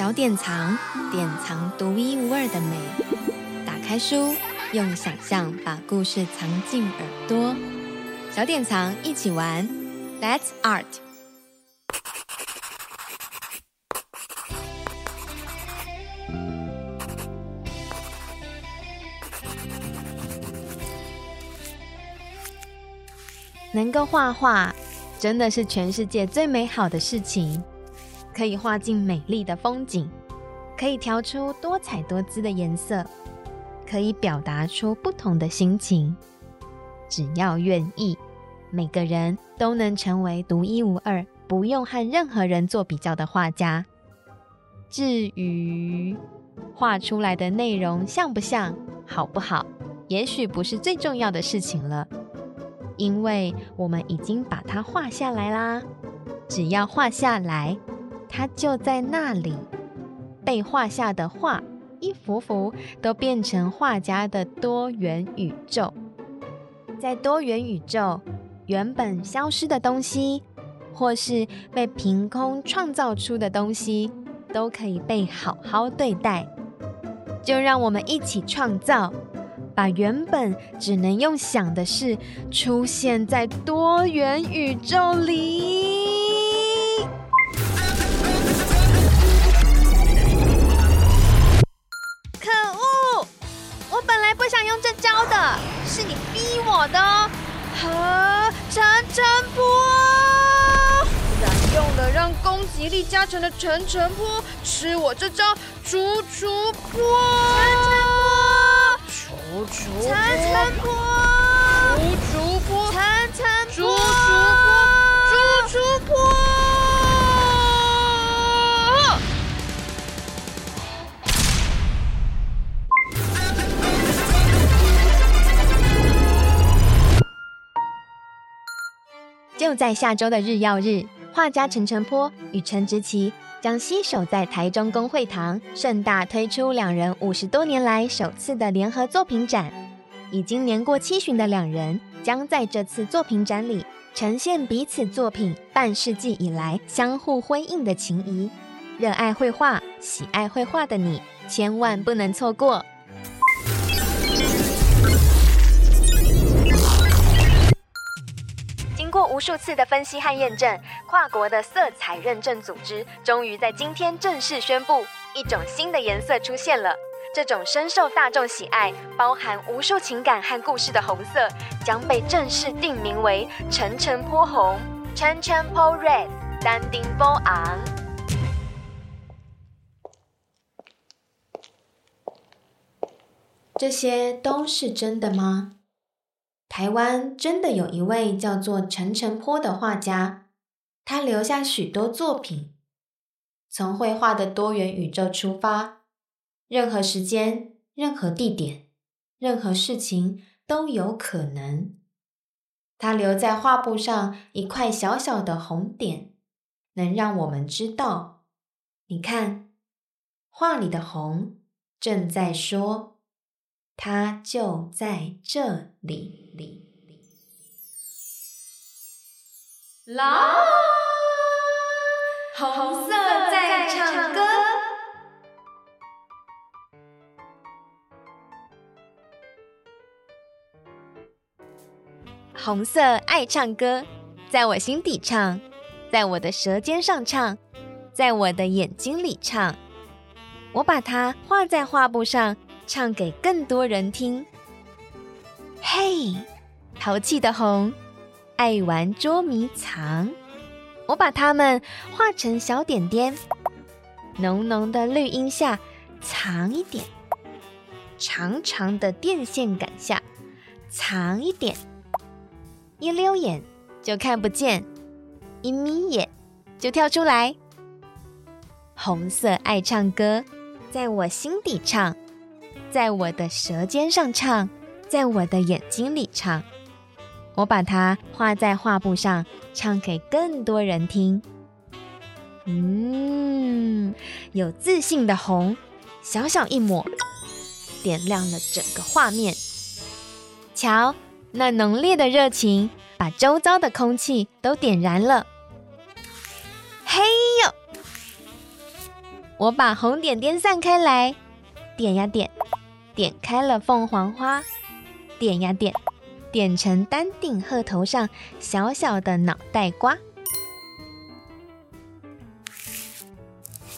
小典藏，典藏独一无二的美。打开书，用想象把故事藏进耳朵。小典藏一起玩，Let's Art。能够画画，真的是全世界最美好的事情。可以画进美丽的风景，可以调出多彩多姿的颜色，可以表达出不同的心情。只要愿意，每个人都能成为独一无二、不用和任何人做比较的画家。至于画出来的内容像不像、好不好，也许不是最重要的事情了，因为我们已经把它画下来啦。只要画下来。它就在那里，被画下的画一幅幅都变成画家的多元宇宙。在多元宇宙，原本消失的东西，或是被凭空创造出的东西，都可以被好好对待。就让我们一起创造，把原本只能用想的事，出现在多元宇宙里。让攻击力加成的陈澄波，吃我这招楚楚波，楚楚波，陈澄波，楚楚波，陈澄波，楚楚波，楚楚波。就在下周的日曜日，画家陈澄波与陈植棋将携手在台中公会堂盛大推出两人五十多年来首次的联合作品展。已经年过七旬的两人，将在这次作品展里呈现彼此作品半世纪以来相互辉映的情谊。热爱绘画、喜爱绘画的你，千万不能错过。经过无数次的分析和验证，跨国的色彩认证组织终于在今天正式宣布，一种新的颜色出现了。这种深受大众喜爱、包含无数情感和故事的红色，将被正式定名为陈澄波红 （Chen Chen Po Red）。丹丁波昂，这些都是真的吗？台湾真的有一位叫做陈澄波的画家，他留下许多作品。从绘画的多元宇宙出发，任何时间、任何地点、任何事情都有可能。他留在画布上一块小小的红点，能让我们知道：你看，画里的红正在说。它就在这里里里。啦，红色在唱歌。红色爱唱歌，在我心底唱，在我的舌尖上唱，在我的眼睛里唱。我把它画在画布上。唱给更多人听。嘿，淘气的红，爱玩捉迷藏。我把它们画成小点点，浓浓的绿荫下藏一点，长长的电线杆下藏一点，一溜眼就看不见，一眯眼就跳出来。红色爱唱歌，在我心底唱。在我的舌尖上唱，在我的眼睛里唱，我把它画在画布上，唱给更多人听。嗯，有自信的红，小小一抹，点亮了整个画面。瞧，那浓烈的热情，把周遭的空气都点燃了。嘿呦，我把红点点散开来，点呀点，点开了凤凰花，点呀点，点成丹顶鹤头上小小的脑袋瓜。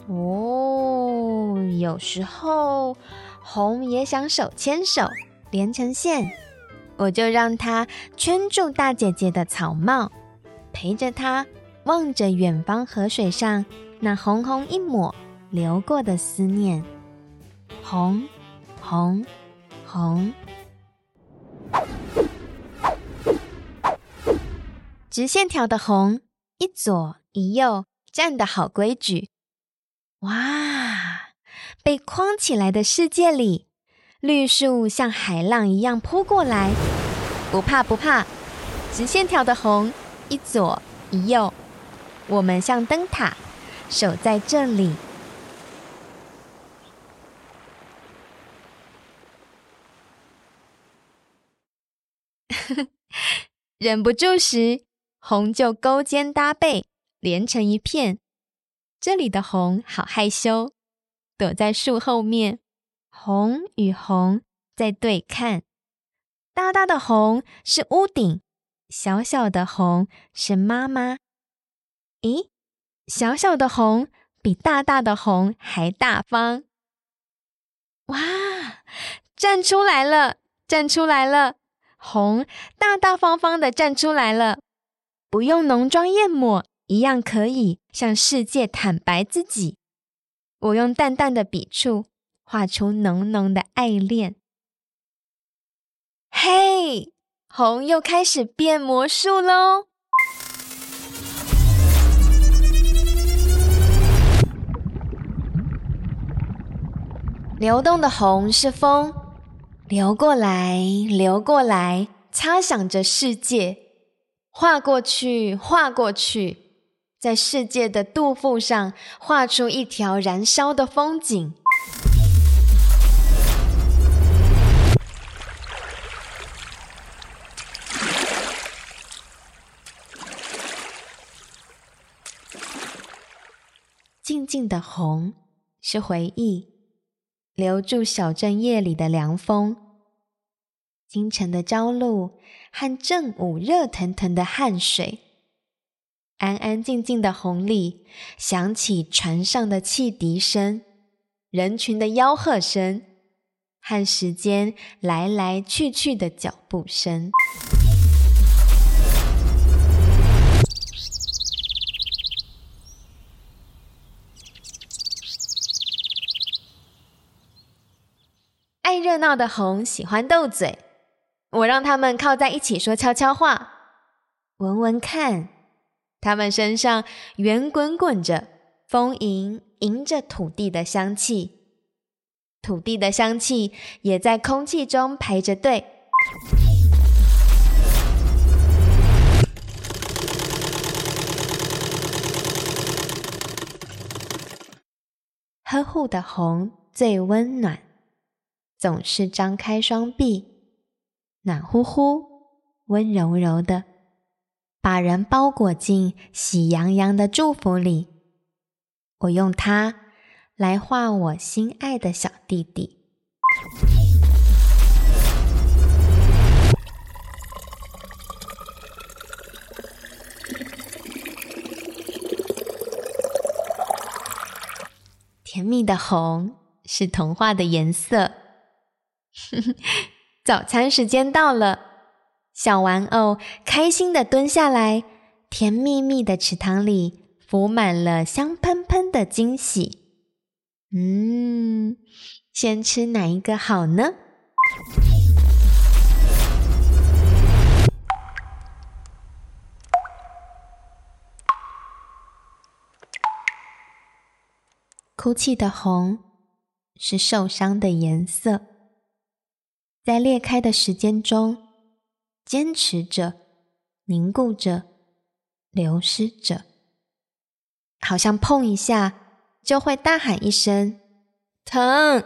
哦，有时候红也想手牵手连成线，我就让它圈住大姐姐的草帽，陪着她望着远方河水上那红红一抹流过的思念。红，红，红，直线条的红，一左一右站的好规矩。哇！被框起来的世界里，绿树像海浪一样扑过来，不怕不怕，直线条的红，一左一右，我们像灯塔，守在这里。忍不住时，红就勾肩搭背，连成一片。这里的红好害羞，躲在树后面。红与红在对看，大大的红是屋顶，小小的红是妈妈。咦，小小的红比大大的红还大方。哇，站出来了，站出来了！红大大方方的站出来了，不用浓妆艳抹。一样可以向世界坦白自己。我用淡淡的笔触画出浓浓的爱恋。嘿，红又开始变魔术喽！流动的红是风，流过来，流过来，擦响着世界，画过去，画过去。在世界的肚腹上画出一条燃烧的风景。静静的红是回忆，留住小镇夜里的凉风，清晨的朝露和正午热腾腾的汗水。安安静静的红里，响起船上的汽笛声、人群的吆喝声和时间来来去去的脚步声。爱热闹的红喜欢斗嘴，我让他们靠在一起说悄悄话，闻闻看。他们身上圆滚滚着，丰盈迎着土地的香气，土地的香气也在空气中排着队。呵护的红最温暖，总是张开双臂，暖乎乎，温柔柔的。把人包裹进喜洋洋的祝福里，我用它来画我心爱的小弟弟。甜蜜的红是童话的颜色。早餐时间到了。小玩偶开心地蹲下来，甜蜜蜜的池塘里浮满了香喷喷的惊喜。嗯，先吃哪一个好呢？哭泣的红是受伤的颜色，在裂开的时间中坚持着凝固着流失着。好像碰一下就会大喊一声疼！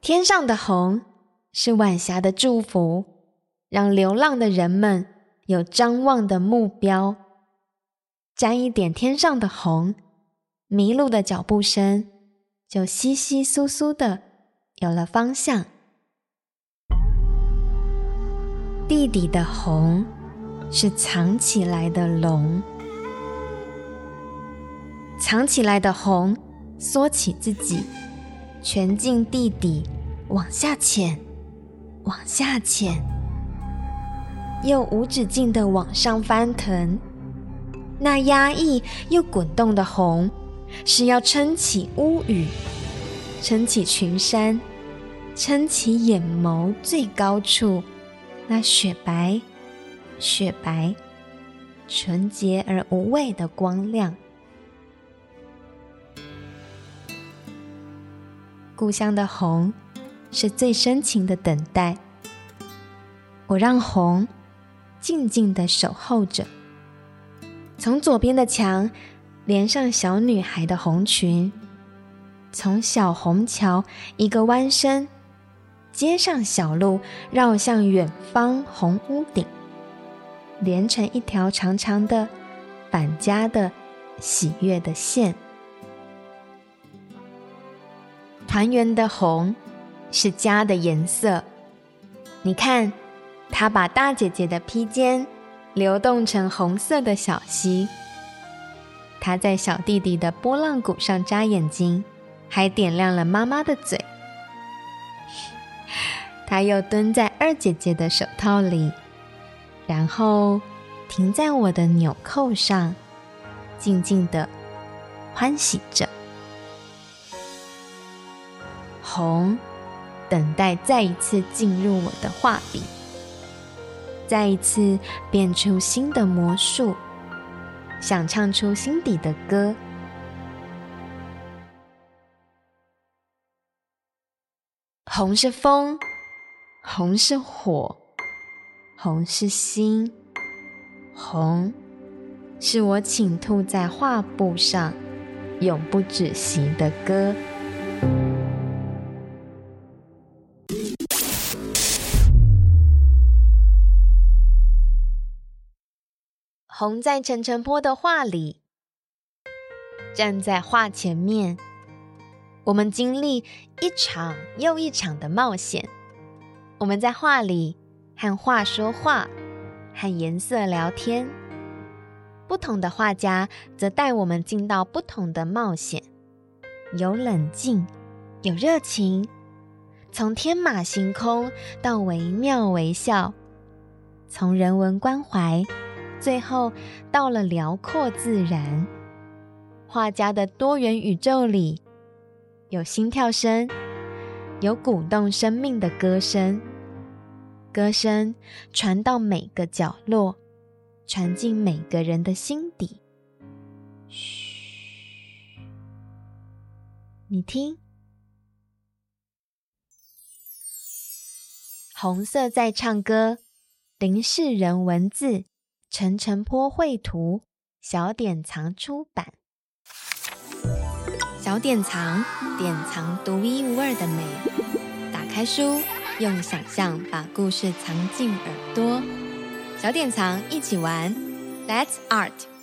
天上的红是晚霞的祝福，让流浪的人们有张望的目标。沾一点天上的红，迷路的脚步声就窸窸窣窣的有了方向。地底的红是藏起来的龙，藏起来的红缩起自己，全进地底，往下潜，往下潜，又无止境的往上翻腾。那压抑又滚动的红，是要撑起屋宇，撑起群山，撑起眼眸最高处。那雪白、雪白、纯洁而无畏的光亮，故乡的红是最深情的等待。我让红静静的守候着，从左边的墙连上小女孩的红裙，从小虹桥一个弯身。接上小路，绕向远方红屋顶，连成一条长长的返家的喜悦的线。团圆的红是家的颜色。你看，她把大姐姐的披肩流动成红色的小溪。她在小弟弟的波浪鼓上眨眼睛，还点亮了妈妈的嘴。他又蹲在二姐姐的手套里，然后停在我的纽扣上，静静的欢喜着。红等待再一次进入我的画笔，再一次变出新的魔术，想唱出心底的歌。红是风。红是火，红是心，红是我倾吐在画布上永不止息的歌。红在陈澄波的画里，站在画前面，我们经历一场又一场的冒险。我们在画里和画说话，和颜色聊天。不同的画家则带我们进到不同的冒险，有冷静，有热情，从天马行空到惟妙惟肖，从人文关怀，最后到了辽阔自然。画家的多元宇宙里，有心跳声。有鼓动生命的歌声，歌声传到每个角落，传进每个人的心底。嘘，你听，红色在唱歌。林世仁文字，陈澄坡绘图，小典藏出版。小典藏，典藏独一无二的美。打开书，用想象把故事藏进耳朵。小典藏，一起玩，Let's Art。